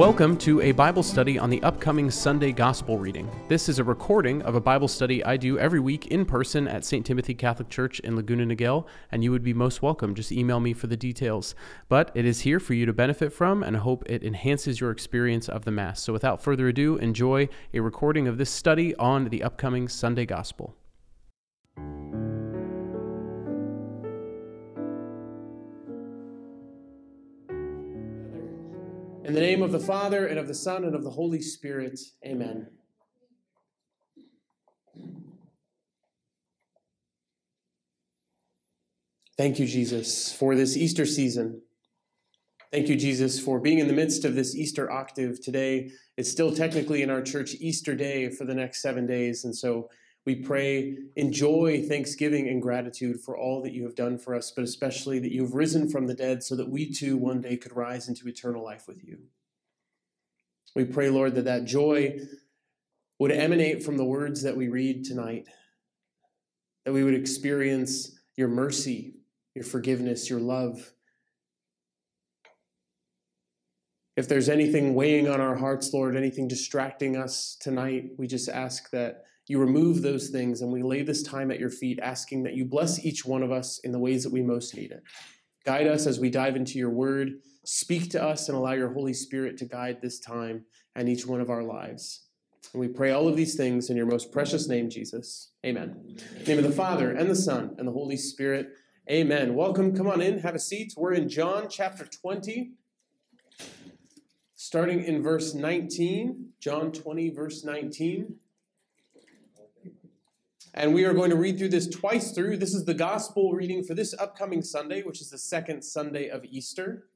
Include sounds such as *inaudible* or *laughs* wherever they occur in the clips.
Welcome to a Bible study on the upcoming Sunday Gospel reading. This is a recording of a Bible study I do every week in person at St. Timothy Catholic Church in Laguna Niguel, and you would be most welcome. Just email me for the details. But it is here for you to benefit from, and I hope it enhances your experience of the Mass. So without further ado, enjoy a recording of this study on the upcoming Sunday Gospel. In the name of the Father, and of the Son, and of the Holy Spirit, amen. Thank you, Jesus, for this Easter season. Thank you, Jesus, for being in the midst of this Easter octave. Today It's still technically in our church Easter day for the next seven days. And so we pray, enjoy thanksgiving and gratitude for all that you have done for us, but especially that you have risen from the dead so that we too one day could rise into eternal life with you. We pray, Lord, that that joy would emanate from the words that we read tonight, that we would experience your mercy, your forgiveness, your love. If there's anything weighing on our hearts, Lord, anything distracting us tonight, we just ask that you remove those things and we lay this time at your feet, asking that you bless each one of us in the ways that we most need it. Guide us as we dive into your word. Speak to us and allow your Holy Spirit to guide this time and each one of our lives. And we pray all of these things in your most precious name, Jesus. Amen. Name of the Father, and the Son, and the Holy Spirit. Amen. Welcome. Come on in. Have a seat. We're in John chapter 20, starting in verse 19. John 20, verse 19. And we are going to read through this twice through. This is the gospel reading for this upcoming Sunday, which is the second Sunday of Easter.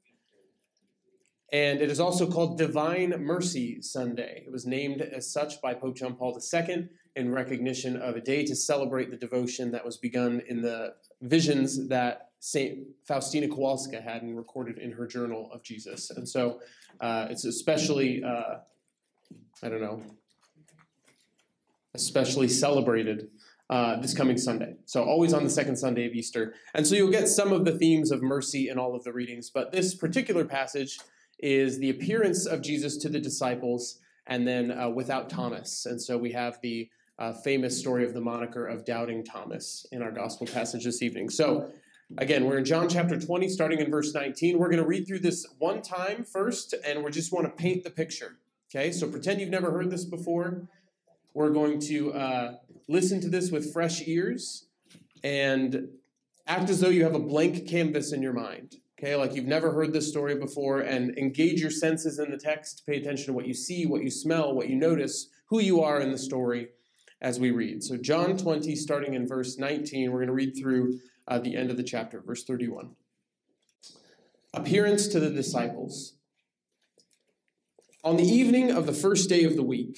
And it is also called Divine Mercy Sunday. It was named as such by Pope John Paul II in recognition of a day to celebrate the devotion that was begun in the visions that St. Faustina Kowalska had and recorded in her journal of Jesus. And so uh, it's especially, uh, I don't know, especially celebrated uh, this coming Sunday. So, always on the second Sunday of Easter. And so, you'll get some of the themes of mercy in all of the readings. But this particular passage is the appearance of Jesus to the disciples and then uh, without Thomas. And so, we have the uh, famous story of the moniker of doubting Thomas in our gospel passage this evening. So, again, we're in John chapter 20, starting in verse 19. We're going to read through this one time first, and we just want to paint the picture. Okay, so pretend you've never heard this before. We're going to uh, listen to this with fresh ears and act as though you have a blank canvas in your mind. Okay, like you've never heard this story before, and engage your senses in the text. Pay attention to what you see, what you smell, what you notice, who you are in the story as we read. So, John 20, starting in verse 19, we're going to read through uh, the end of the chapter, verse 31. Appearance to the disciples. On the evening of the first day of the week,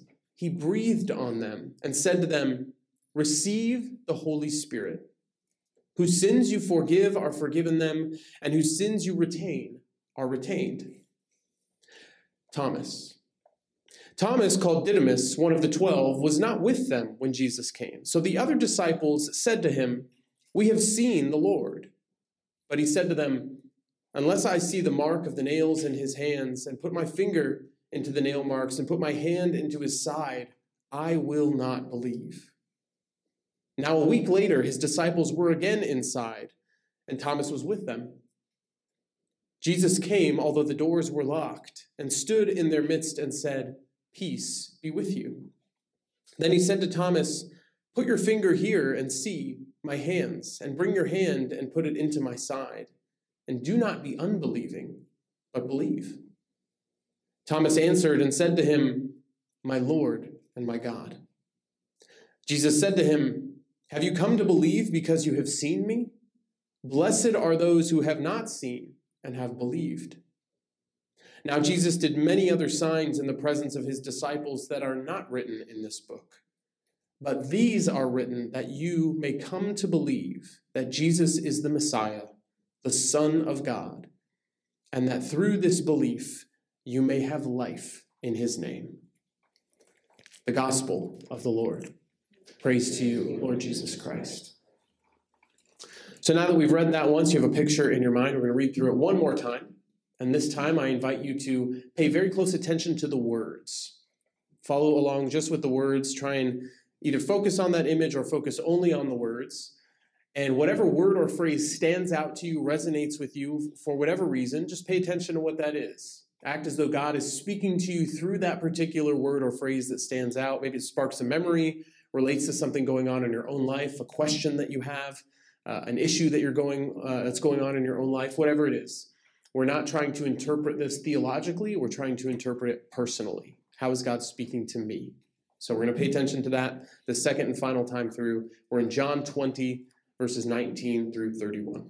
he breathed on them and said to them, Receive the Holy Spirit. Whose sins you forgive are forgiven them, and whose sins you retain are retained. Thomas. Thomas, called Didymus, one of the twelve, was not with them when Jesus came. So the other disciples said to him, We have seen the Lord. But he said to them, Unless I see the mark of the nails in his hands, and put my finger into the nail marks and put my hand into his side, I will not believe. Now, a week later, his disciples were again inside, and Thomas was with them. Jesus came, although the doors were locked, and stood in their midst and said, Peace be with you. Then he said to Thomas, Put your finger here and see my hands, and bring your hand and put it into my side. And do not be unbelieving, but believe. Thomas answered and said to him, My Lord and my God. Jesus said to him, Have you come to believe because you have seen me? Blessed are those who have not seen and have believed. Now, Jesus did many other signs in the presence of his disciples that are not written in this book. But these are written that you may come to believe that Jesus is the Messiah, the Son of God, and that through this belief you may have life in his name. The Gospel of the Lord. Praise to you, Lord Jesus Christ. So now that we've read that once, you have a picture in your mind. We're going to read through it one more time. And this time, I invite you to pay very close attention to the words. Follow along just with the words. Try and either focus on that image or focus only on the words. And whatever word or phrase stands out to you, resonates with you for whatever reason, just pay attention to what that is. Act as though God is speaking to you through that particular word or phrase that stands out. Maybe it sparks a memory, relates to something going on in your own life, a question that you have, uh, an issue that you're going uh, that's going on in your own life, whatever it is. We're not trying to interpret this theologically, we're trying to interpret it personally. How is God speaking to me? So we're going to pay attention to that the second and final time through. We're in John 20, verses 19 through 31.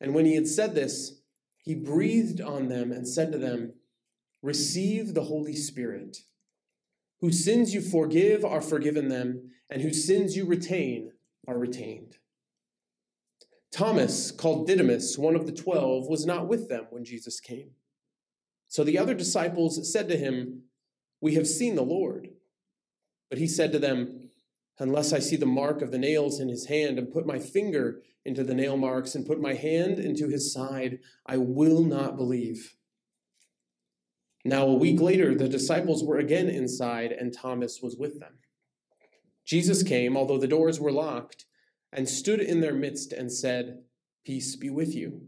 And when he had said this, he breathed on them and said to them, Receive the Holy Spirit. Whose sins you forgive are forgiven them, and whose sins you retain are retained. Thomas, called Didymus, one of the twelve, was not with them when Jesus came. So the other disciples said to him, We have seen the Lord. But he said to them, Unless I see the mark of the nails in his hand, and put my finger into the nail marks, and put my hand into his side, I will not believe. Now, a week later, the disciples were again inside, and Thomas was with them. Jesus came, although the doors were locked and stood in their midst and said, Peace be with you.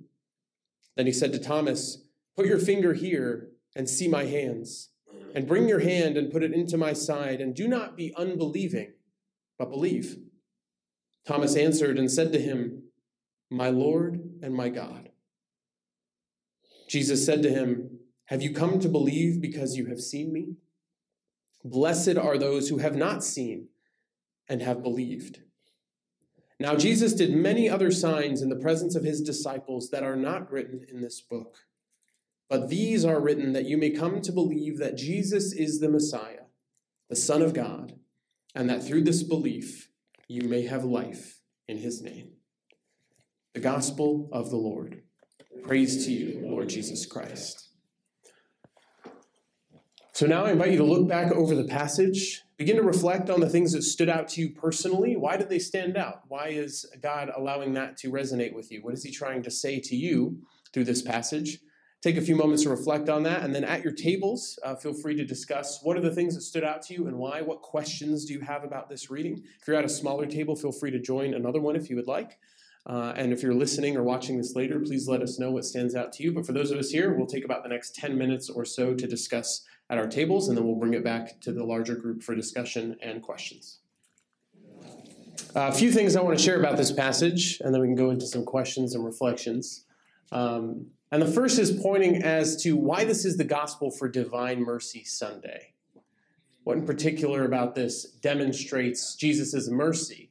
Then he said to Thomas, Put your finger here and see my hands, and bring your hand and put it into my side, and do not be unbelieving, but believe. Thomas answered and said to him, My Lord and my God. Jesus said to him, Have you come to believe because you have seen me? Blessed are those who have not seen and have believed. Now, Jesus did many other signs in the presence of his disciples that are not written in this book. But these are written that you may come to believe that Jesus is the Messiah, the Son of God, and that through this belief you may have life in his name. The Gospel of the Lord. Praise to you, Lord Jesus Christ. So now I invite you to look back over the passage Begin to reflect on the things that stood out to you personally. Why did they stand out? Why is God allowing that to resonate with you? What is He trying to say to you through this passage? Take a few moments to reflect on that. And then at your tables, uh, feel free to discuss what are the things that stood out to you and why. What questions do you have about this reading? If you're at a smaller table, feel free to join another one if you would like. Uh, and if you're listening or watching this later, please let us know what stands out to you. But for those of us here, we'll take about the next 10 minutes or so to discuss at our tables, and then we'll bring it back to the larger group for discussion and questions. Uh, a few things I want to share about this passage, and then we can go into some questions and reflections. Um, and the first is pointing as to why this is the gospel for Divine Mercy Sunday. What in particular about this demonstrates Jesus' mercy?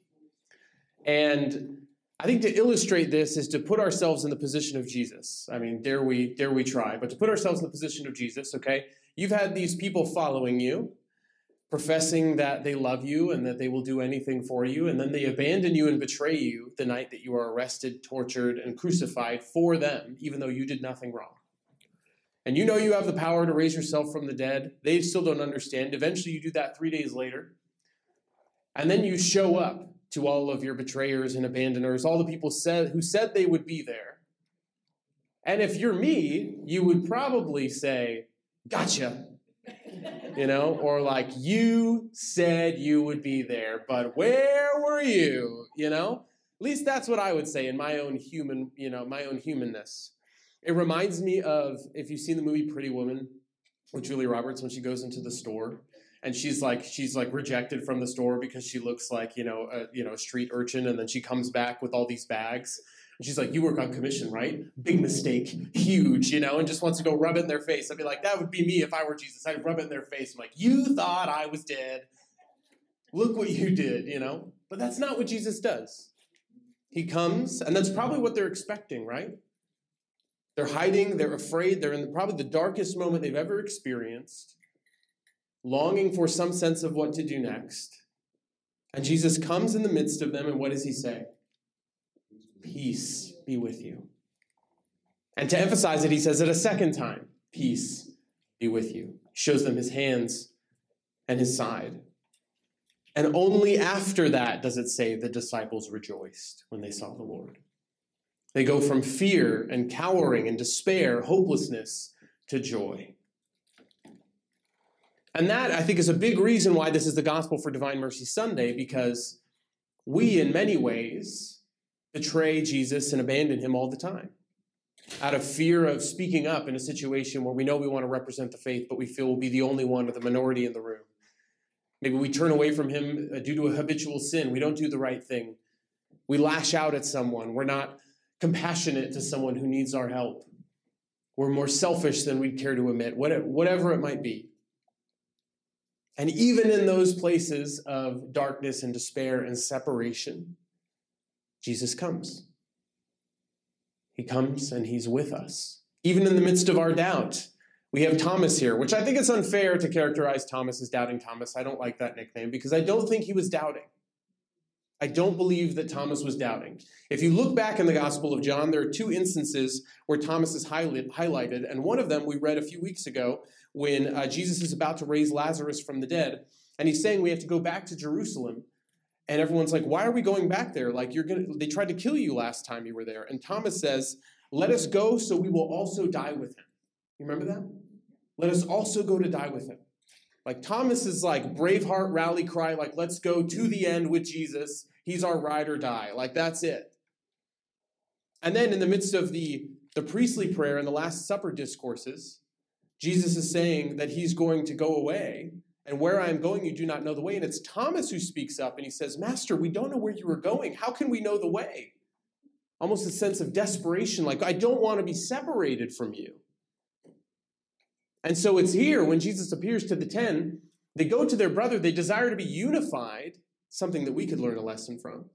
And I think to illustrate this is to put ourselves in the position of Jesus. I mean, dare we dare we try, but to put ourselves in the position of Jesus, okay? You've had these people following you, professing that they love you and that they will do anything for you, and then they abandon you and betray you the night that you are arrested, tortured, and crucified for them, even though you did nothing wrong. And you know you have the power to raise yourself from the dead. They still don't understand. Eventually, you do that three days later. And then you show up to all of your betrayers and abandoners, all the people said, who said they would be there. And if you're me, you would probably say, gotcha. *laughs* You know, or like, you said you would be there, but where were you? You know, At least that's what I would say in my own human, you know, my own humanness. It reminds me of if you've seen the movie Pretty Woman with Julia Roberts when she goes into the store and she's like she's like rejected from the store because she looks like you know a you know a street urchin and then she comes back with all these bags and she's like you work on commission right? Big mistake. Huge you know and just wants to go rub it in their face. I'd be like that would be me if i were jesus. I'd rub it in their face. I'm like you thought i was dead. Look what you did you know? But that's not what jesus does. He comes and that's probably what they're expecting right? They're hiding they're afraid they're in probably the darkest moment they've ever experienced longing for some sense of what to do next. And Jesus comes in the midst of them, and what does he say? Peace be with you. And to emphasize it, he says it a second time Peace be with you. Shows them his hands and his side. And only after that does it say the disciples rejoiced when they saw the Lord. They go from fear and cowering and despair, hopelessness, to joy. And that, I think, is a big reason why this is the gospel for Divine Mercy Sunday, because we, in many ways, betray Jesus and abandon him all the time out of fear of speaking up in a situation where we know we want to represent the faith, but we feel we'll be the only one or the minority in the room. Maybe we turn away from him uh, due to a habitual sin. We don't do the right thing. We lash out at someone. We're not compassionate to someone who needs our help. We're more selfish than we'd care to admit, whatever it might be. And even in those places of darkness and despair and separation, Jesus comes. He comes and he's with us. Even in the midst of our doubt, we have Thomas here, which I think it's unfair to characterize Thomas as doubting Thomas. I don't like that nickname because I don't think he was doubting. I don't believe that Thomas was doubting. If you look back in the Gospel of John, there are two instances where Thomas is highlighted, and one of them we read a few weeks ago when uh, Jesus is about to raise Lazarus from the dead, and he's saying we have to go back to Jerusalem. And everyone's like, "Why are we going back there? Like you're gonna they tried to kill you last time you were there." And Thomas says, "Let us go so we will also die with him." You remember that? Let us also go to die with him. Like Thomas is like Braveheart rally cry, like let's go to the end with Jesus. He's our ride or die. Like that's it. And then in the midst of the, the priestly prayer and the Last Supper discourses, Jesus is saying that he's going to go away. And where I am going, you do not know the way. And it's Thomas who speaks up and he says, Master, we don't know where you are going. How can we know the way? Almost a sense of desperation, like, I don't want to be separated from you. And so it's here when Jesus appears to the ten, they go to their brother, they desire to be unified, something that we could learn a lesson from.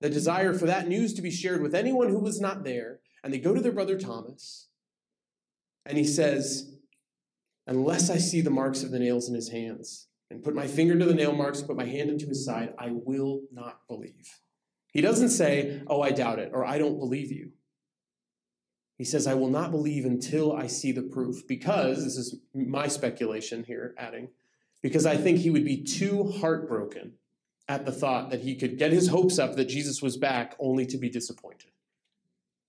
The desire for that news to be shared with anyone who was not there. And they go to their brother Thomas, and he says, Unless I see the marks of the nails in his hands, and put my finger to the nail marks, put my hand into his side, I will not believe. He doesn't say, Oh, I doubt it, or I don't believe you. He says, I will not believe until I see the proof, because, this is my speculation here, adding, because I think he would be too heartbroken at the thought that he could get his hopes up that Jesus was back only to be disappointed.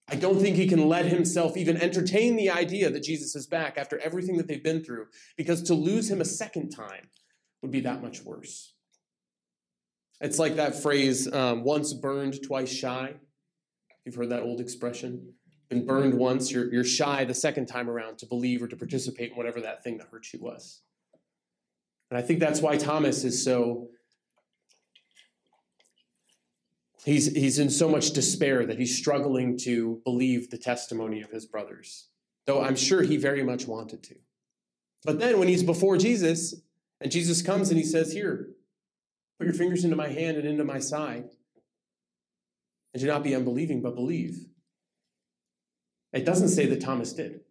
I don't think he can let himself even entertain the idea that Jesus is back after everything that they've been through, because to lose him a second time would be that much worse. It's like that phrase, um, once burned, twice shy. You've heard that old expression. Been burned once, you're, you're shy the second time around to believe or to participate in whatever that thing that hurt you was. And I think that's why Thomas is so He's, he's in so much despair that he's struggling to believe the testimony of his brothers, though I'm sure he very much wanted to. But then when he's before Jesus, and Jesus comes and he says, Here, put your fingers into my hand and into my side, and do not be unbelieving, but believe. It doesn't say that Thomas did. It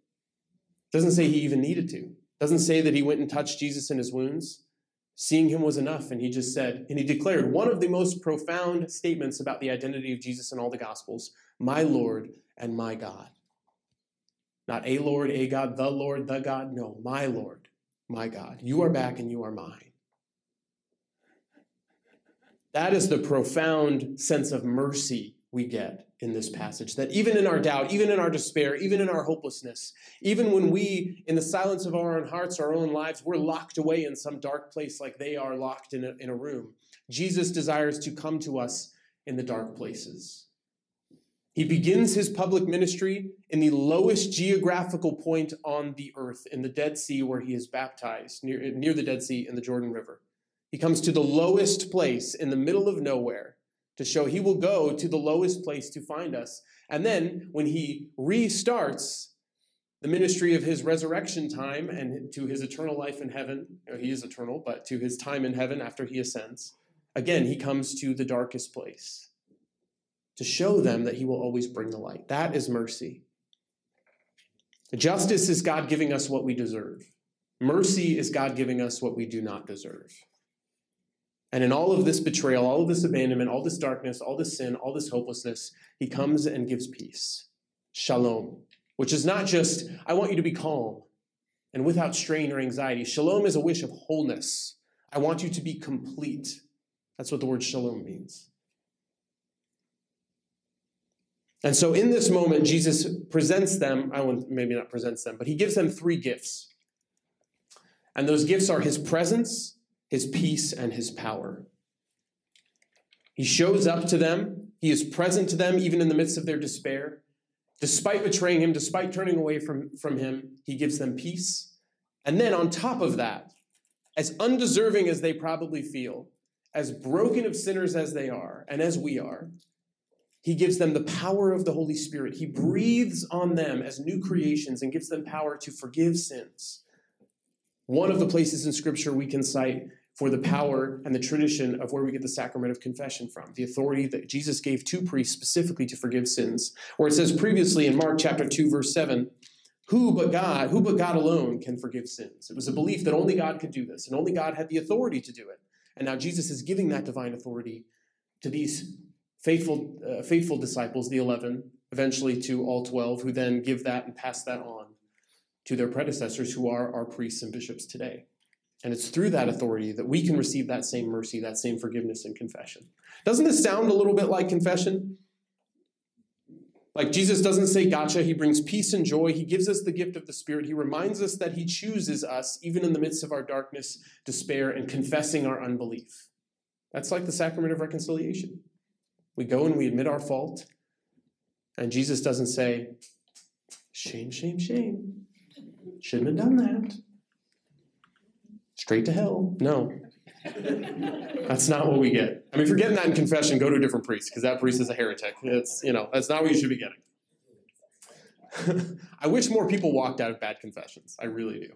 doesn't say he even needed to. It doesn't say that he went and touched Jesus in his wounds. Seeing him was enough. And he just said, and he declared one of the most profound statements about the identity of Jesus in all the Gospels my Lord and my God. Not a Lord, a God, the Lord, the God. No, my Lord, my God. You are back and you are mine. That is the profound sense of mercy we get in this passage. That even in our doubt, even in our despair, even in our hopelessness, even when we, in the silence of our own hearts, our own lives, we're locked away in some dark place like they are locked in a, in a room, Jesus desires to come to us in the dark places. He begins his public ministry in the lowest geographical point on the earth, in the Dead Sea, where he is baptized, near, near the Dead Sea in the Jordan River. He comes to the lowest place in the middle of nowhere to show he will go to the lowest place to find us. And then when he restarts the ministry of his resurrection time and to his eternal life in heaven, he is eternal, but to his time in heaven after he ascends, again, he comes to the darkest place to show them that he will always bring the light. That is mercy. Justice is God giving us what we deserve. Mercy is God giving us what we do not deserve. And in all of this betrayal, all of this abandonment, all this darkness, all this sin, all this hopelessness, he comes and gives peace. Shalom, which is not just, I want you to be calm and without strain or anxiety. Shalom is a wish of wholeness. I want you to be complete. That's what the word shalom means. And so in this moment, Jesus presents them, I won't, maybe not presents them, but he gives them three gifts. And those gifts are his presence, his peace, and his power. He shows up to them. He is present to them even in the midst of their despair. Despite betraying him, despite turning away from, from him, he gives them peace. And then on top of that, as undeserving as they probably feel, as broken of sinners as they are, and as we are, he gives them the power of the Holy Spirit. He breathes on them as new creations and gives them power to forgive sins one of the places in Scripture we can cite for the power and the tradition of where we get the sacrament of confession from, the authority that Jesus gave to priests specifically to forgive sins. Where it says previously in Mark chapter 2, verse 7, who but God, who but God alone can forgive sins? It was a belief that only God could do this, and only God had the authority to do it. And now Jesus is giving that divine authority to these faithful, uh, faithful disciples, the 11, eventually to all 12, who then give that and pass that on to their predecessors who are our priests and bishops today. And it's through that authority that we can receive that same mercy, that same forgiveness and confession. Doesn't this sound a little bit like confession? Like Jesus doesn't say gotcha, he brings peace and joy. He gives us the gift of the Spirit. He reminds us that he chooses us, even in the midst of our darkness, despair, and confessing our unbelief. That's like the sacrament of reconciliation. We go and we admit our fault, and Jesus doesn't say, shame, shame, shame. Shouldn't have done that. Straight to hell. No. That's not what we get. I mean, if you're getting that in confession, go to a different priest because that priest is a heretic. It's, you know, that's not what you should be getting. *laughs* I wish more people walked out of bad confessions. I really do.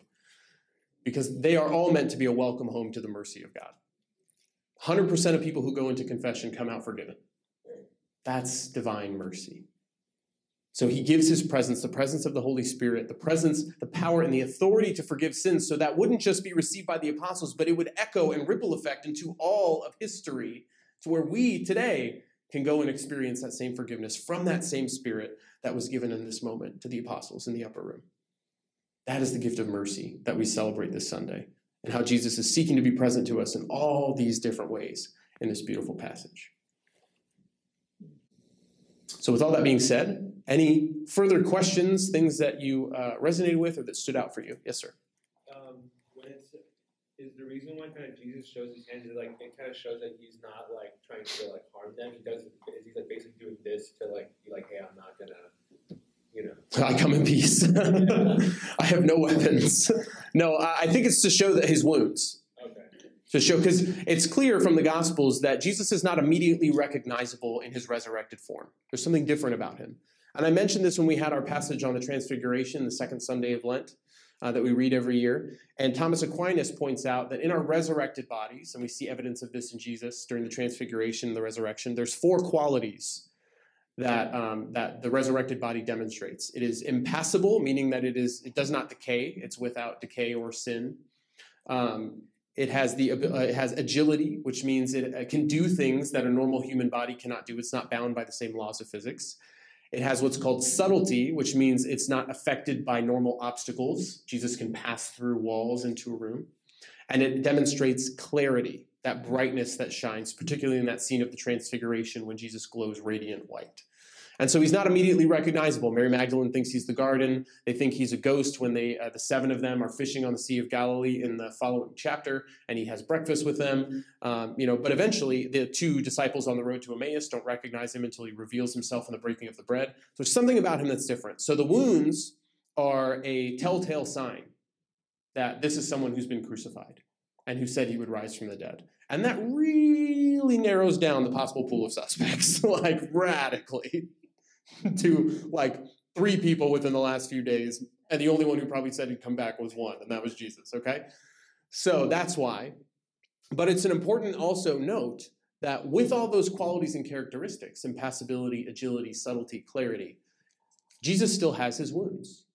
Because they are all meant to be a welcome home to the mercy of God. 100% of people who go into confession come out forgiven. That's divine mercy. So he gives his presence, the presence of the Holy Spirit, the presence, the power, and the authority to forgive sins. So that wouldn't just be received by the apostles, but it would echo and ripple effect into all of history to where we today can go and experience that same forgiveness from that same Spirit that was given in this moment to the apostles in the upper room. That is the gift of mercy that we celebrate this Sunday, and how Jesus is seeking to be present to us in all these different ways in this beautiful passage. So, with all that being said, any further questions, things that you uh, resonated with or that stood out for you? Yes, sir. Um, when it's, is the reason why kind of Jesus shows his hands is like it kind of shows that he's not like trying to like harm them. He does he's like basically doing this to like be like, hey, I'm not gonna, you know. *laughs* I come in peace. *laughs* I have no weapons. No, I think it's to show that his wounds Okay. to show because it's clear from the gospels that jesus is not immediately recognizable in his resurrected form there's something different about him and i mentioned this when we had our passage on the transfiguration the second sunday of lent uh, that we read every year and thomas aquinas points out that in our resurrected bodies and we see evidence of this in jesus during the transfiguration and the resurrection there's four qualities that um, that the resurrected body demonstrates it is impassible meaning that it is it does not decay it's without decay or sin um, it has the uh, it has agility, which means it can do things that a normal human body cannot do. It's not bound by the same laws of physics. It has what's called subtlety, which means it's not affected by normal obstacles. Jesus can pass through walls into a room. And it demonstrates clarity, that brightness that shines, particularly in that scene of the transfiguration when Jesus glows radiant white. And so he's not immediately recognizable. Mary Magdalene thinks he's the garden. They think he's a ghost when they, uh, the seven of them are fishing on the Sea of Galilee in the following chapter, and he has breakfast with them. Um, you know, but eventually the two disciples on the road to Emmaus don't recognize him until he reveals himself in the breaking of the bread. So there's something about him that's different. So the wounds are a telltale sign that this is someone who's been crucified and who said he would rise from the dead. And that really narrows down the possible pool of suspects, *laughs* like radically. *laughs* to like three people within the last few days, and the only one who probably said he'd come back was one, and that was Jesus, okay? So that's why. But it's an important also note that with all those qualities and characteristics, impassibility, agility, subtlety, clarity, Jesus still has his wounds.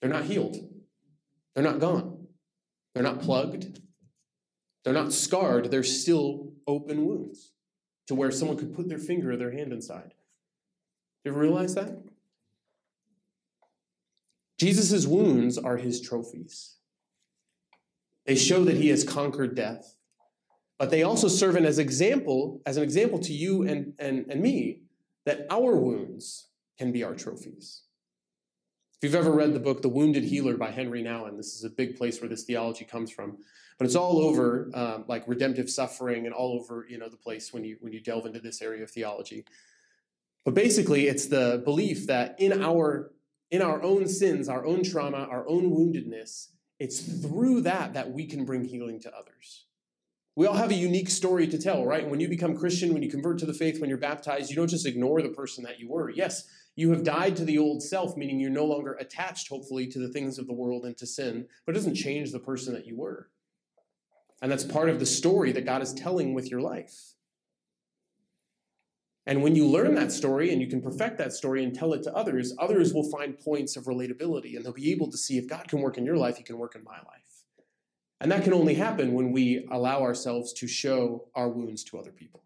They're not healed. They're not gone. They're not plugged. They're not scarred. They're still open wounds to where mm-hmm. someone could put their finger or their hand inside. You ever realize that? Jesus' wounds are his trophies. They show that he has conquered death, but they also serve as example, as an example to you and, and, and me, that our wounds can be our trophies. If you've ever read the book The Wounded Healer by Henri Nouwen, this is a big place where this theology comes from. But it's all over um, like redemptive suffering and all over you know the place when you when you delve into this area of theology. But basically it's the belief that in our in our own sins our own trauma our own woundedness it's through that that we can bring healing to others. We all have a unique story to tell right? When you become christian when you convert to the faith when you're baptized you don't just ignore the person that you were. Yes you have died to the old self meaning you're no longer attached hopefully to the things of the world and to sin but it doesn't change the person that you were and that's part of the story that God is telling with your life. And when you learn that story and you can perfect that story and tell it to others, others will find points of relatability and they'll be able to see if God can work in your life, He can work in my life. And that can only happen when we allow ourselves to show our wounds to other people.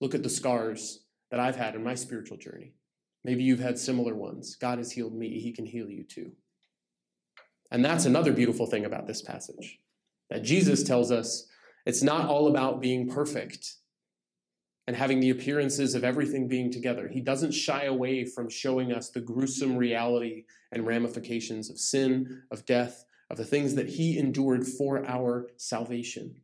Look at the scars that I've had in my spiritual journey. Maybe you've had similar ones. God has healed me, He can heal you too. And that's mm-hmm. another beautiful thing about this passage that Jesus tells us it's not all about being perfect and having the appearances of everything being together. He doesn't shy away from showing us the gruesome reality and ramifications of sin, of death, of the things that he endured for our salvation.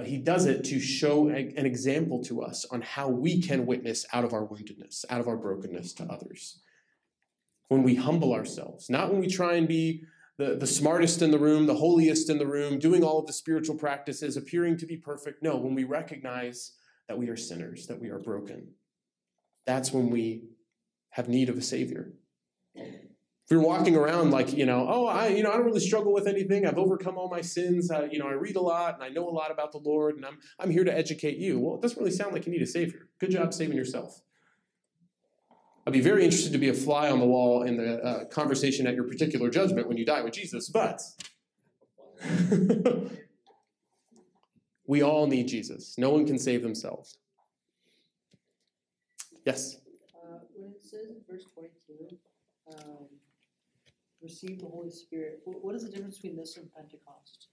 But he does it to show an example to us on how we can witness out of our woundedness, out of our brokenness to others. When we humble ourselves, not when we try and be the, the smartest in the room, the holiest in the room, doing all of the spiritual practices, appearing to be perfect. No, when we recognize that we are sinners, that we are broken, that's when we have need of a Savior. If you're walking around like, you know, oh, I, you know, I don't really struggle with anything. I've overcome all my sins. I, you know, I read a lot and I know a lot about the Lord and I'm, I'm here to educate you. Well, it doesn't really sound like you need a Savior. Good job saving yourself. I'd be very interested to be a fly on the wall in the uh, conversation at your particular judgment when you die with Jesus, but *laughs* we all need Jesus. No one can save themselves. Yes? Uh, when it says in verse 22, um, receive the Holy Spirit, what is the difference between this and Pentecost?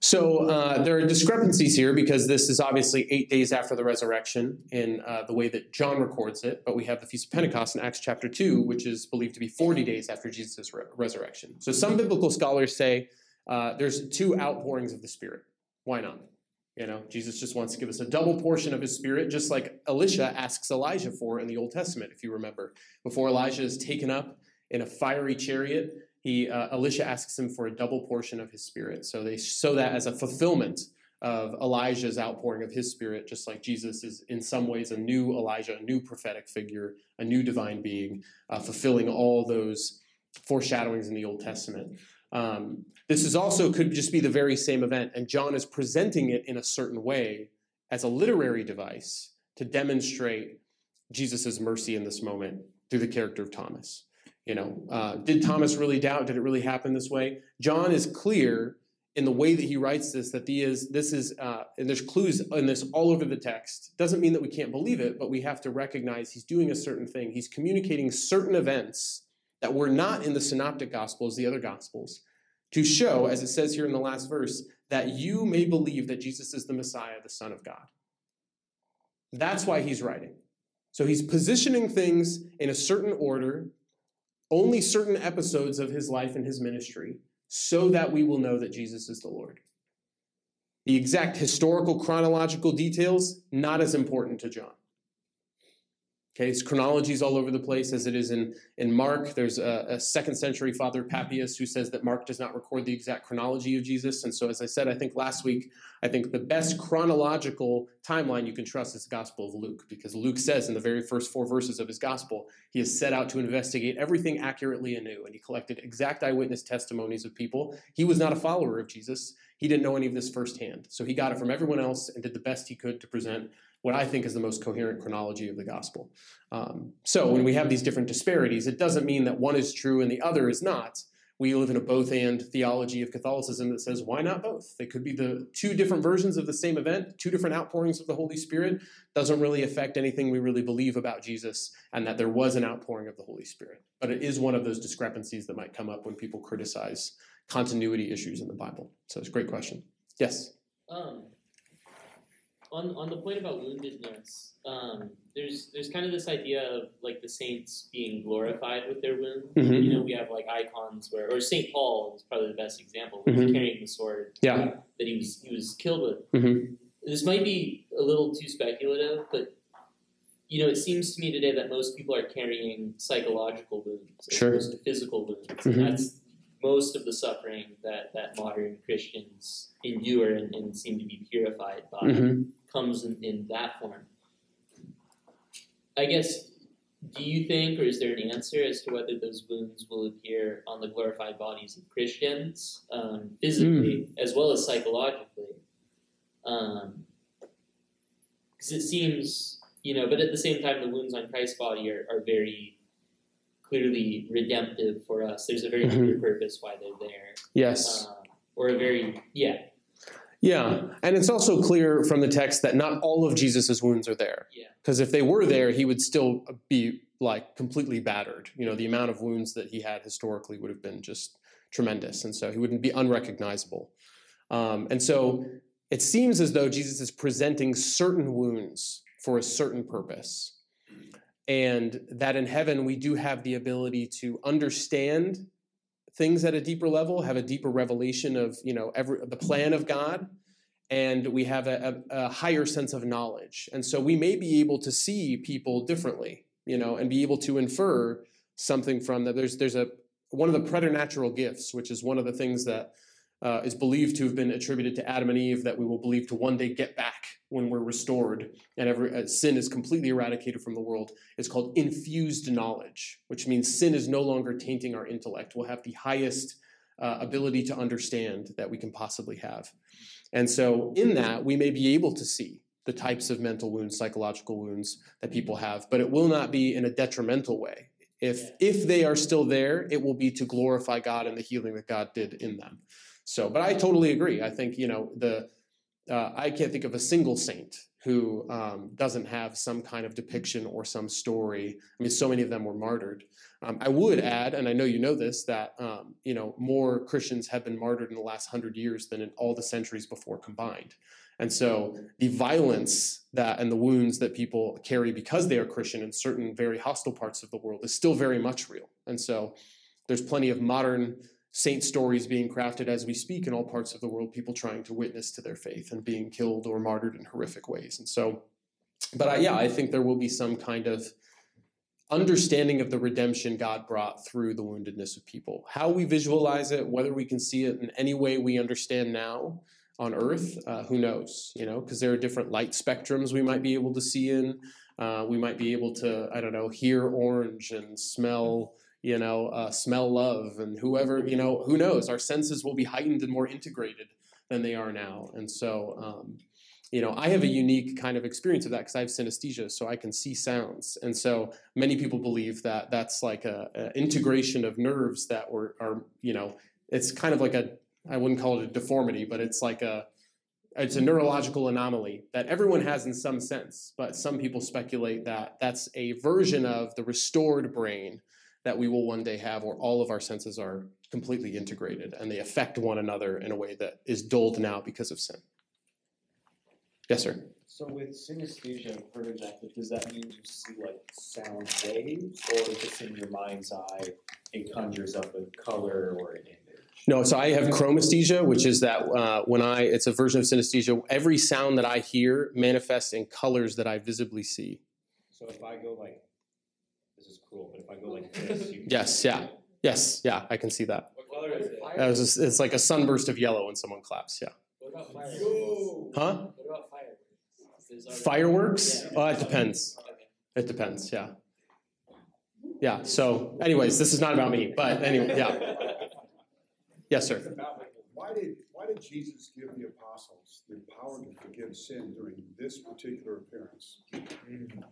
So uh, there are discrepancies here because this is obviously eight days after the resurrection in uh, the way that John records it, but we have the Feast of Pentecost in Acts chapter 2, which is believed to be 40 days after Jesus' re- resurrection. So some biblical scholars say uh, there's two outpourings of the Spirit. Why not? You know, Jesus just wants to give us a double portion of his spirit, just like Elisha asks Elijah for in the Old Testament, if you remember. Before Elijah is taken up in a fiery chariot he uh, Elisha asks him for a double portion of his spirit. So they show that as a fulfillment of Elijah's outpouring of his spirit, just like Jesus is in some ways a new Elijah, a new prophetic figure, a new divine being, uh, fulfilling all those foreshadowings in the Old Testament. Um, this is also could just be the very same event, and John is presenting it in a certain way as a literary device to demonstrate Jesus' mercy in this moment through the character of Thomas. You know, uh, did Thomas really doubt? Did it really happen this way? John is clear in the way that he writes this that he is this is uh, and there's clues in this all over the text doesn't mean that we can't believe it but we have to recognize he's doing a certain thing he's communicating certain events that were not in the synoptic gospels the other gospels to show as it says here in the last verse that you may believe that jesus is the messiah the son of god that's why he's writing So he's positioning things in a certain order, only certain episodes of his life and his ministry, so that we will know that Jesus is the Lord. The exact historical chronological details, not as important to John. Okay, his chronology is all over the place as it is in, in Mark. There's a, a, second century Father Papias who says that Mark does not record the exact chronology of Jesus. And so, as I said, I think last week, I think the best chronological timeline you can trust is the Gospel of Luke, because Luke says in the very first four verses of his Gospel, he has set out to investigate everything accurately anew. And he collected exact eyewitness testimonies of people. He was not a follower of Jesus, he didn't know any of this firsthand. So, he got it from everyone else and did the best he could to present what I think is the most coherent chronology of the gospel. Um, so when we have these different disparities, it doesn't mean that one is true and the other is not. We live in a both and theology of Catholicism that says, why not both? They could be the two different versions of the same event, two different outpourings of the Holy Spirit. Doesn't really affect anything we really believe about Jesus and that there was an outpouring of the Holy Spirit. But it is one of those discrepancies that might come up when people criticize continuity issues in the Bible. So it's a great question. Yes? Um, on on the point about woundedness, um, there's there's kind of this idea of like the saints being glorified with their wounds. Mhm. You know, we have like icons where, or Saint Paul is probably the best example. He was Mhm. carrying the sword Yeah. that he was he was killed with. Mhm. This might be a little too speculative, but you know, it seems to me today that most people are carrying psychological wounds as Sure. opposed to physical wounds. And that's most of the suffering that, that modern Christians endure and, and seem to be purified by Mhm. Comes in, in that form. I guess, do you think, or is there an answer as to whether those wounds will appear on the glorified bodies of Christians, um, physically as well as psychologically? Because it seems, you know, but at the same time, the wounds on Christ's body are, are very clearly redemptive for us. There's a very Mhm. clear purpose why they're there. Yes. Um, or a very, yeah, Yeah, and it's also clear from the text that not all of Jesus' wounds are there. Yeah. Because if they were there, he would still be like completely battered. You know, the amount of wounds that he had historically would have been just tremendous, and so he wouldn't be unrecognizable. Um, and so it seems as though Jesus is presenting certain wounds for a certain purpose, and that in heaven we do have the ability to understand things at a deeper level, have a deeper revelation of you know every the plan of God, and we have a, a, a higher sense of knowledge, and so we may be able to see people differently, you know, and be able to infer something from that. There's there's a one of the preternatural gifts, which is one of the things that uh, is believed to have been attributed to Adam and Eve, that we will believe to one day get back when we're restored and every uh, sin is completely eradicated from the world. It's called infused knowledge, which means sin is no longer tainting our intellect. We'll have the highest uh, ability to understand that we can possibly have. And so, in that, we may be able to see the types of mental wounds, psychological wounds that people have, but it will not be in a detrimental way. If, if they are still there, it will be to glorify God and the healing that God did in them. So, but I totally agree. I think you know the uh, I can't think of a single saint who um, doesn't have some kind of depiction or some story. I mean, so many of them were martyred. Um, I would add, and I know you know this, that um, you know more Christians have been martyred in the last hundred years than in all the centuries before combined. And so the violence that and the wounds that people carry because they are Christian in certain very hostile parts of the world is still very much real. And so there's plenty of modern saint stories being crafted as we speak in all parts of the world, people trying to witness to their faith and being killed or martyred in horrific ways. And so, but I, yeah, I think there will be some kind of understanding of the redemption God brought through the woundedness of people. How we visualize it, whether we can see it in any way we understand now on earth, uh, who knows, you know, because there are different light spectrums we might be able to see in. Uh, we might be able to, I don't know, hear orange and smell you know, uh, smell love, and whoever, you know, who knows? Our senses will be heightened and more integrated than they are now. And so, um, you know, I have a unique kind of experience of that because I have synesthesia, so I can see sounds. And so many people believe that that's like a, a integration of nerves that were, are, you know, it's kind of like a, I wouldn't call it a deformity, but it's like a, it's a neurological anomaly that everyone has in some sense. But some people speculate that that's a version of the restored brain that we will one day have where all of our senses are completely integrated and they affect one another in a way that is dulled now because of sin. Yes, sir. So with synesthesia, I've heard of that, but does that mean you see like sound waves, or just in your mind's eye, it conjures up a color or an image? No, so I have chromesthesia, which is that uh, when I, it's a version of synesthesia. Every sound that I hear manifests in colors that I visibly see. So if I go like, this but if I go like *laughs* this, you can Yes, yeah, yes, yeah, I can see that. What color is it? That was just- it's like a sunburst of yellow when someone claps. Yeah. What about fireworks? Huh? What about fireworks? There's already- Fireworks? Oh, it depends. Okay. It depends. Yeah. Yeah. So, anyways, this is not about me, but anyway, yeah. *laughs* Yes, sir. Why did, why did Jesus give the apostles the power to forgive sin during this particular appearance? Mm.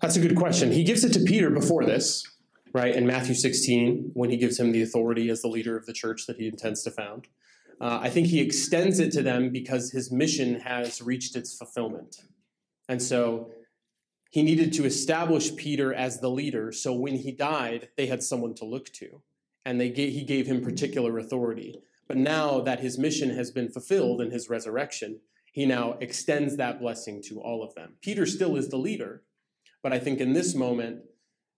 That's a good question. He gives it to Peter before this, right? In Matthew 16, when he gives him the authority as the leader of the church that he intends to found. Uh, I think he extends it to them because his mission has reached its fulfillment. And so he needed to establish Peter as the leader. So when he died, they had someone to look to. And they gave, he gave him particular authority. But now that his mission has been fulfilled in his resurrection, he now extends that blessing to all of them. Peter still is the leader, but I think in this moment,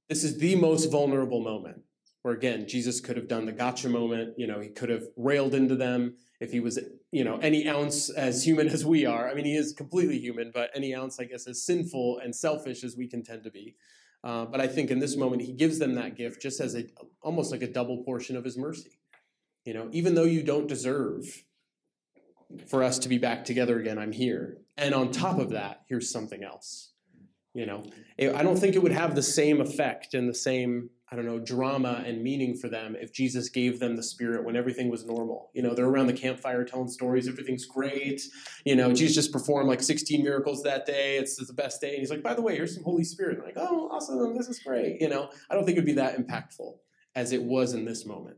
this is the most vulnerable moment where, again, Jesus could have done the gotcha moment. You know, he could have railed into them if he was, you know, any ounce as human *laughs* as we are. I mean, he is completely human, but any ounce, I guess, as sinful and selfish as we can tend to be. Uh, but I think in this moment, he gives them that gift just as a almost like a double portion of his mercy. You know, even though you don't deserve for us to be back together again, I'm here. And on top of that, here's something else. You know, it- I don't think it would have the same effect and the same, I don't know, drama and meaning for them if Jesus gave them the Spirit when everything was normal. You know, they're around the campfire telling stories, everything's great. You know, Jesus just performed like 16 miracles that day. It's the best day. And he's like, by the way, here's some Holy Spirit. like, oh, awesome, this is great. You know, I don't think it'd be that impactful as it was in this moment.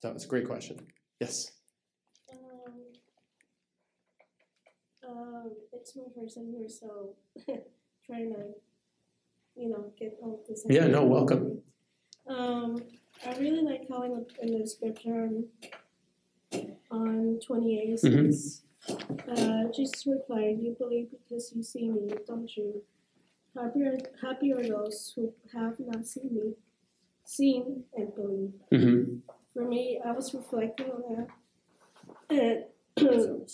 So it's a great question. Yes. Um, um, it's my first time here, so *laughs* trying to, you know, get all this. Yeah, no, welcome. Um, I really like how in the, in the scripture on, on 28 it Mhm. uh, Jesus replied, You believe because you see me, don't you? Happy are, happy are those who have not seen me, seen and believe. Mm-hmm. For me, I was reflecting on that. And *clears throat*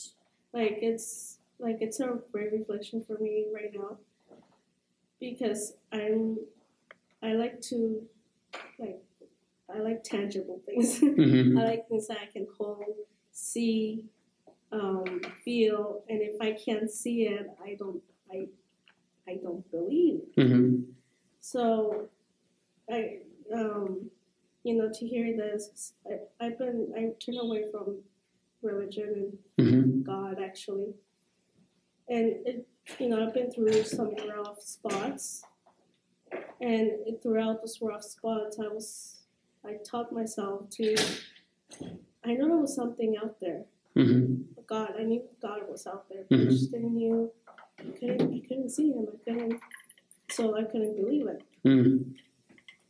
like it's like it's a great reflection for me right now because I'm I like to like I like tangible things. *laughs* Mm-hmm. I like things that I can hold, see, um, feel, and if I can't see it, I don't I I don't believe. Mm-hmm. So, I, um, you know, to hear this, I, I've been, I turned away from religion Mm-hmm. and God actually. And it, you know, I've been through some rough spots. And throughout those rough spots, I was, I taught myself to, I know there was something out there. Mm-hmm. God, I knew God was out there, but I Mhm. just didn't knew, I couldn't, I couldn't see him. I couldn't, so I couldn't believe it. Mm-hmm.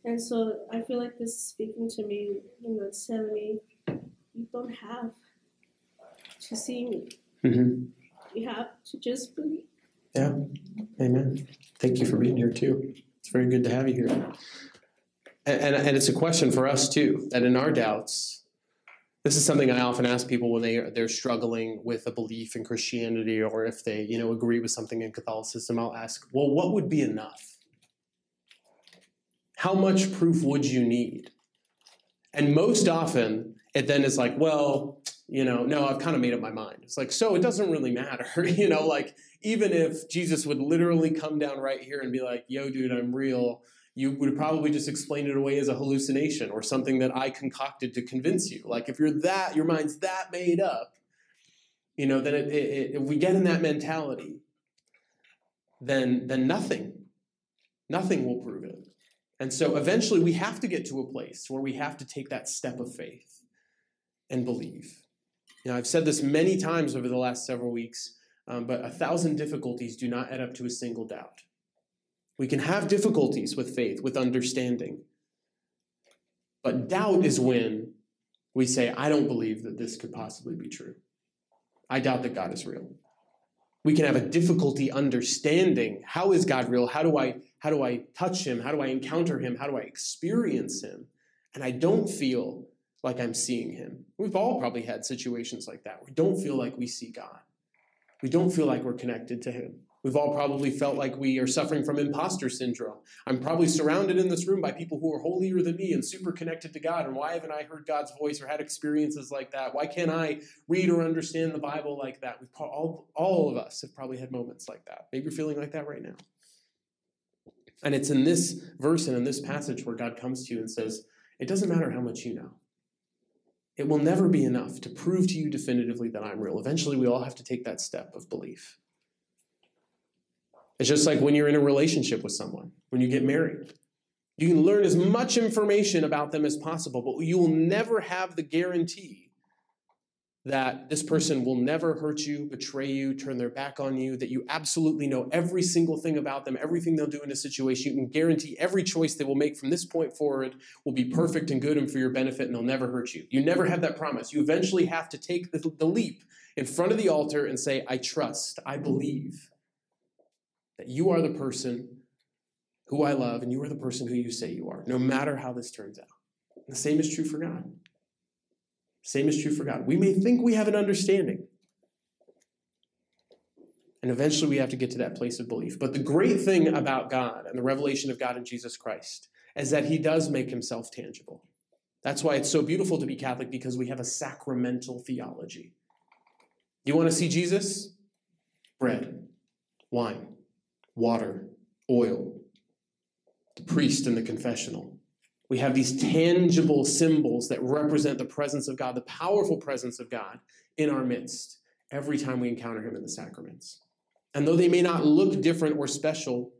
And so I feel like this is speaking to me, you know, it's telling me, you don't have to see me. Mm-hmm. You have to just believe. Yeah. Amen. Thank you for being here too. It's very good to have you here. And, and, and it's a question for us too, that in our doubts, this is something I often ask people when they they're struggling with a belief in Christianity or if they, you know, agree with something in Catholicism, I'll ask, well, what would be enough? How much proof would you need? And most often it then is like, well, you know, no, I've kind of made up my mind. It's like, so it doesn't really matter, *laughs* you know, like even if Jesus would literally come down right here and be like, yo, dude, I'm real, you would probably just explain it away as a hallucination or something that I concocted to convince you. Like if you're that, your mind's that made up, you know, then it, it, if we get in that mentality, then then nothing, nothing will prove it. And so eventually we have to get to a place where we have to take that step of faith and believe. Know, I've said this many times over the last several weeks, um, but a thousand difficulties do not add up to a single doubt. We can have difficulties with faith, with understanding. But doubt is when we say, I don't believe that this could possibly be true. I doubt that God is real. We can have a difficulty understanding how is God real? How do I how do I touch him? How do I encounter him? How do I experience him? And I don't feel like I'm seeing him. We've all probably had situations like that. We don't feel like we see God. We don't feel like we're connected to him. We've all probably felt like we are suffering from imposter syndrome. I'm probably surrounded in this room by people who are holier than me and super connected to God. And why haven't I heard God's voice or had experiences like that? Why can't I read or understand the Bible like that? We've all, all of us have probably had moments like that. Maybe you're feeling like that right now. And it's in this verse and in this passage where God comes to you and says, It doesn't matter how much you know. It will never be enough to prove to you definitively that I'm real. Eventually, we all have to take that step of belief. It's just like when you're in a relationship with someone, when you get married. You can learn as much information about them as possible, but you will never have the guarantee that this person will never hurt you, betray you, turn their back on you, that you absolutely know every single thing about them, everything they'll do in a situation. You can guarantee every choice they will make from this point forward will be perfect and good and for your benefit, and they'll never hurt you. You never have that promise. You eventually have to take the, the leap in front of the altar and say, I trust, I believe that you are the person who I love and you are the person who you say you are, no matter how this turns out. And the same is true for God. Same is true for God. We may think we have an understanding. And eventually we have to get to that place of belief. But the great thing about God and the revelation of God in Jesus Christ is that he does make himself tangible. That's why it's so beautiful to be Catholic because we have a sacramental theology. You want to see Jesus? Bread, wine, water, oil, the priest in the confessional. We have these tangible symbols that represent the presence of God, the powerful presence of God in our midst every time we encounter Him in the sacraments. And though they may not look different or special,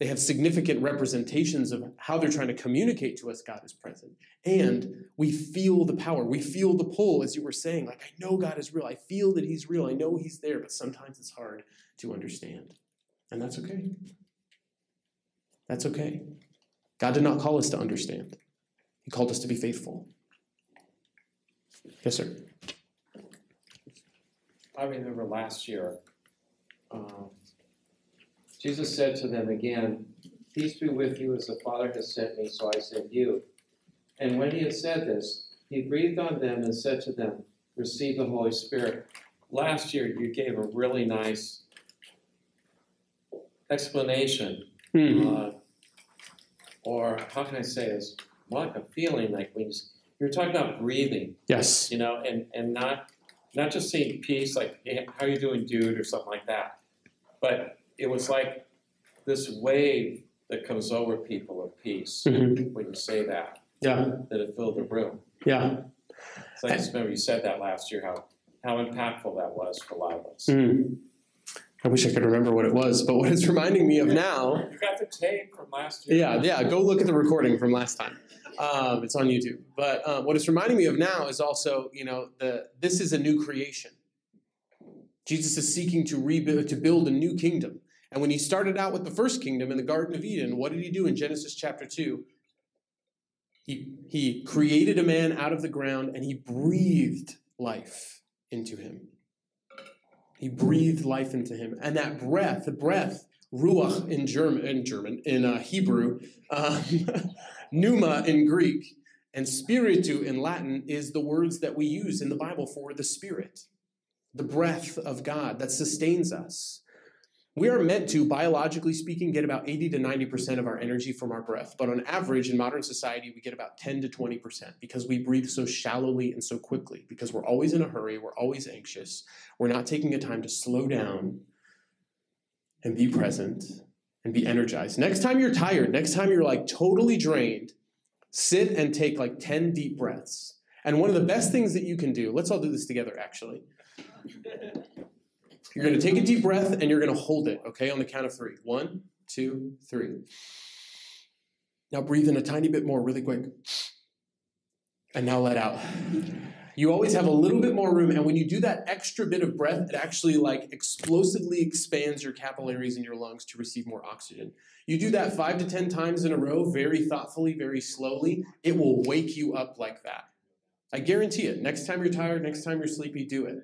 they have significant representations of how they're trying to communicate to us God is present. And we feel the power. We feel the pull, as you were saying. Like, I know God is real. I feel that He's real. I know He's there, but sometimes it's hard to understand. And that's okay. That's okay. God did not call us to understand, He called us to be faithful. Yes, sir. I remember last year, um, Jesus said to them again, Peace be with you as the Father has sent me, so I send you. And when he had said this, he breathed on them and said to them, Receive the Holy Spirit. Last year, you gave a really nice explanation, Hmm. uh, or how can I say this? More like a feeling, like when you, you're talking about breathing Yes. you know, and and not not just saying peace, like hey, how you doing, dude, or something like that, but it was like this wave that comes over people of peace Mhm. when you say that, Yeah. that it filled the room. Yeah. So I just remember you said that last year, how how impactful that was for a lot of us. Hmm. I wish I could remember what it was, but what it's reminding me of now. You got the tape from last year. Yeah, yeah. Go look at the recording from last time. Um, it's on YouTube. But um, what it's reminding me of now is also, you know, the this is a new creation. Jesus is seeking to rebuild, to build a new kingdom. And when he started out with the first kingdom in the Garden of Eden, what did he do in Genesis chapter two? He he created a man out of the ground and he breathed life into him. He breathed life into him, and that breath, the breath, ruach in German, in German, in uh, Hebrew, um, *laughs* pneuma in Greek, and spiritu in Latin is the words that we use in the Bible for the Spirit, the breath of God that sustains us. We are meant to, biologically speaking, get about 80 to 90% of our energy from our breath. But on average, in modern society, we get about 10 to 20% because we breathe so shallowly and so quickly, because we're always in a hurry, we're always anxious, we're not taking a time to slow down and be present and be energized. Next time you're tired, next time you're like totally drained, sit and take like 10 deep breaths. And one of the best things that you can do, let's all do this together actually. You're going to take a deep breath and you're going to hold it, okay, on the count of three. One, two, three. Now breathe in a tiny bit more, really quick. And now let out. You always have a little bit more room, and when you do that extra bit of breath, it actually like explosively expands your capillaries in your lungs to receive more oxygen. You do that five to ten times in a row, very thoughtfully, very slowly, it will wake you up like that. I guarantee it. Next time you're tired, next time you're sleepy, do it.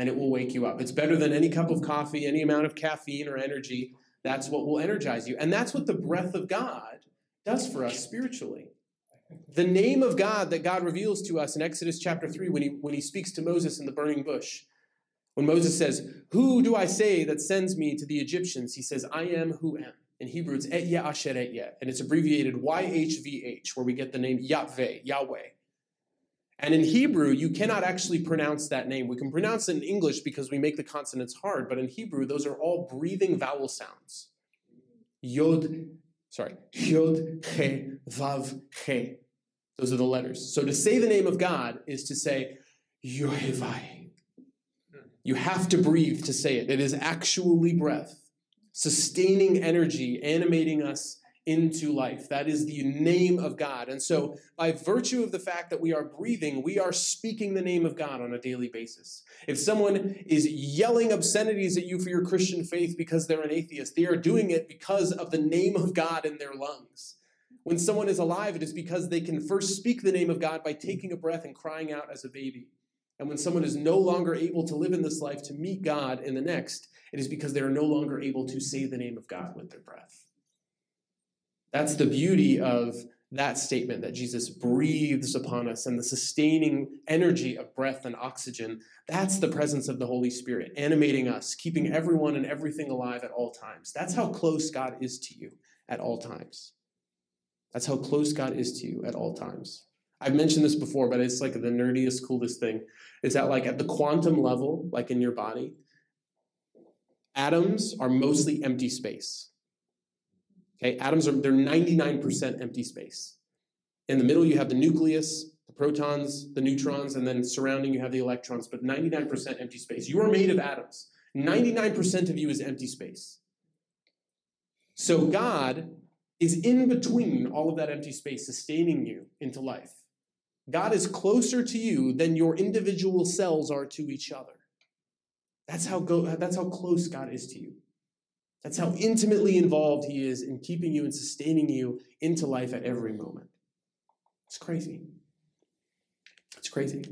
And it will wake you up. It's better than any cup of coffee, any amount of caffeine or energy. That's what will energize you. And that's what the breath of God does for us spiritually. The name of God that God reveals to us in Exodus chapter 3 when he, when he speaks to Moses in the burning bush. When Moses says, Who do I say that sends me to the Egyptians? He says, I am who am. In Hebrew, it's Etya Asher Etya, and it's abbreviated YHVH, where we get the name Yahweh, Yahweh. And in Hebrew, you cannot actually pronounce that name. We can pronounce it in English because we make the consonants hard, but in Hebrew, those are all breathing vowel sounds. Yod, sorry, Yod, He, Vav, He. Those are the letters. So to say the name of God is to say Yohevai. You have to breathe to say it. It is actually breath, sustaining energy, animating us into life. That is the name of God. And so, by virtue of the fact that we are breathing, we are speaking the name of God on a daily basis. If someone is yelling obscenities at you for your Christian faith because they're an atheist, they are doing it because of the name of God in their lungs. When someone is alive, it is because they can first speak the name of God by taking a breath and crying out as a baby. And when someone is no longer able to live in this life to meet God in the next, it is because they are no longer able to say the name of God with their breath. That's the beauty of that statement that Jesus breathes upon us and the sustaining energy of breath and oxygen. That's the presence of the Holy Spirit animating us, keeping everyone and everything alive at all times. That's how close God is to you at all times. That's how close God is to you at all times. I've mentioned this before, but it's like the nerdiest, coolest thing. Is that like at the quantum level, like in your body, atoms are mostly empty space. Okay, atoms are they're 99% empty space. In the middle, you have the nucleus, the protons, the neutrons, and then surrounding you have the electrons, but 99% empty space. You are made of atoms. 99% of you is empty space. So God is in between all of that empty space, sustaining you into life. God is closer to you than your individual cells are to each other. That's how, go, that's how close God is to you. That's how intimately involved He is in keeping you and sustaining you into life at every moment. It's crazy. It's crazy.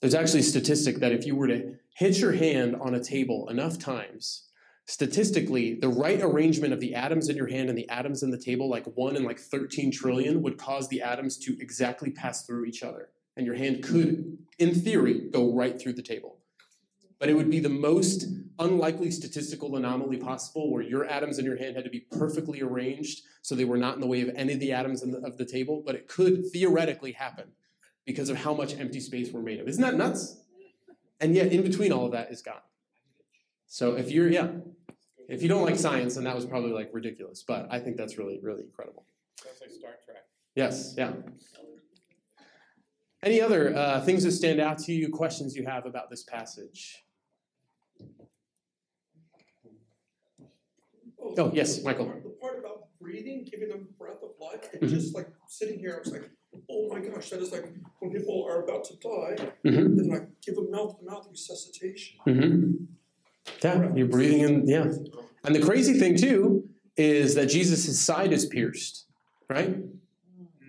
There's actually a statistic that if you were to hit your hand on a table enough times, statistically, the right arrangement of the atoms in your hand and the atoms in the table, like one in like 13 trillion, would cause the atoms to exactly pass through each other. And your hand could, in theory, go right through the table. But it would be the most unlikely statistical anomaly possible where your atoms in your hand had to be perfectly arranged so they were not in the way of any of the atoms the, of the table. But it could theoretically happen because of how much empty space we're made of. Isn't that nuts? And yet, in between all of that is God. So if you're, yeah, if you don't like science, then that was probably like ridiculous. But I think that's really, really incredible. Sounds like Star Trek. Yes, yeah. Any other uh, things that stand out to you, questions you have about this passage? Oh, yes, Michael. The part about breathing, giving them breath of life, and Mhm. just like sitting here, I was like, oh my gosh, that is like when people are about to die, Mm-hmm. and like give them mouth to mouth resuscitation. Mm-hmm. Yeah, you're breathing in, yeah. And the crazy thing, too, is that Jesus' side is pierced, right?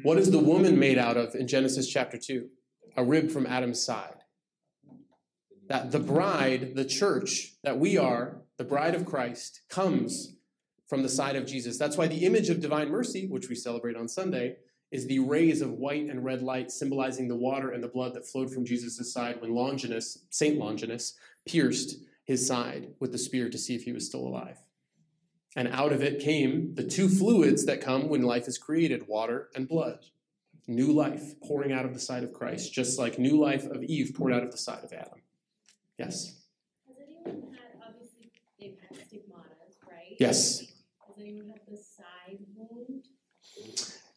What is the woman made out of in Genesis chapter 2? A rib from Adam's side. That the bride, the church that we are, the bride of Christ, comes from the side of Jesus. That's why the image of divine mercy, which we celebrate on Sunday, is the rays of white and red light symbolizing the water and the blood that flowed from Jesus' side when Longinus, Saint Longinus, pierced his side with the spear to see if he was still alive. And out of it came the two fluids that come when life is created water and blood. New life pouring out of the side of Christ, just like new life of Eve poured out of the side of Adam. Yes? Has anyone had, obviously, they've had stigmatas, right? Yes. Had the side wound?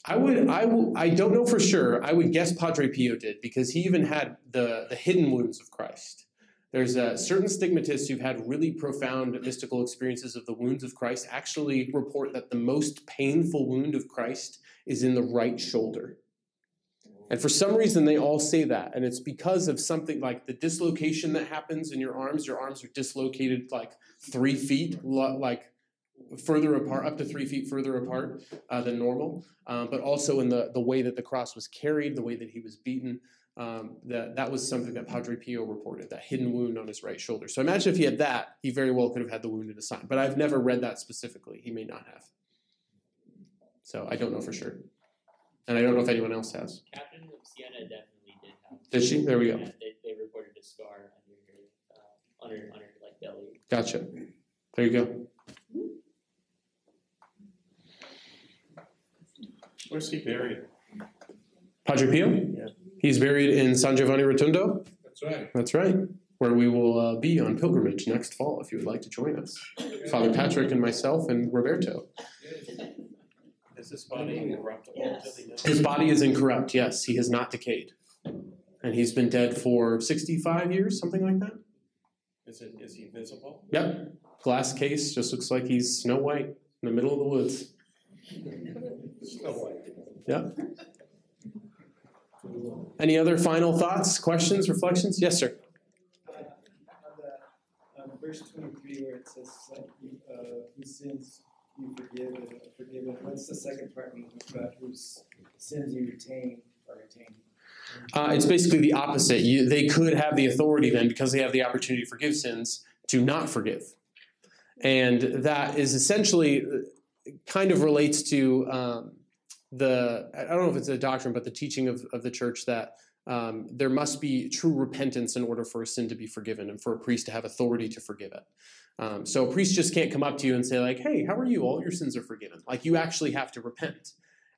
I would, I will, I don't know for sure. I would guess Padre Pio did because he even had the, the hidden wounds of Christ. There's a certain stigmatists who've had really profound mystical experiences of the wounds of Christ actually report that the most painful wound of Christ is in the right shoulder. And for some reason, they all say that. And it's because of something like the dislocation that happens in your arms. Your arms are dislocated like three feet, like further apart, up to three feet further apart uh, than normal. Um, but also in the, the way that the cross was carried, the way that he was beaten. um, that that was something that Padre Pio reported, that hidden wound on his right shoulder. So imagine if he had that, he very well could have had the wound in a sign. But I've never read that specifically. He may not have. So I don't know for sure. And I don't know if anyone else has. Catherine of Siena definitely did have. Did she? There we go. Yeah, they, they reported a scar under her, uh, on her, on her like belly. Gotcha. There you go. Where's he buried? Padre Pio? Yeah. He's buried in San Giovanni Rotondo. That's right. That's right. Where we will uh, be on pilgrimage next fall if you would like to join us. Father Patrick and myself and Roberto. *laughs* Is this body incorruptible? Yes. His body is incorrupt, yes. He has not decayed. And he's been dead for 65 years, something like that. Is it, is he visible? Yep. Glass case, just looks like he's Snow White in the middle of the woods. Yep. Any other final thoughts, questions, reflections? Yes, sir. um, verse twenty-three where it says, like, uh, whose sins you forgive and forgiven, what's the second part mean, about whose sins you retain or retain? Uh, it's basically the opposite. You, they could have the authority then, because they have the opportunity to forgive sins, to not forgive. And that is essentially uh, kind of relates to um, the, I don't know if it's a doctrine, but the teaching of, of the church that um, there must be true repentance in order for a sin to be forgiven and for a priest to have authority to forgive it. Um, so a priest just can't come up to you and say, like, hey, how are you? All your sins are forgiven. Like, you actually have to repent.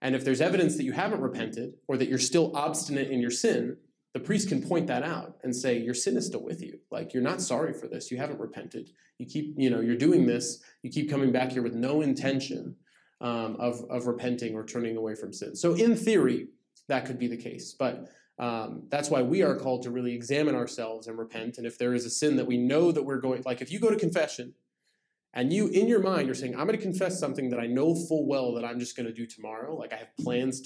And if there's evidence that you haven't repented or that you're still obstinate in your sin, the priest can point that out and say your sin is still with you. Like you're not sorry for this. You haven't repented. You keep, you know, you're doing this. You keep coming back here with no intention um, of of repenting or turning away from sin. So in theory, that could be the case. But um, that's why we are called to really examine ourselves and repent. And if there is a sin that we know that we're going, like if you go to confession and you in your mind you're saying i'm going to confess something that i know full well that i'm just going to do tomorrow like i have plans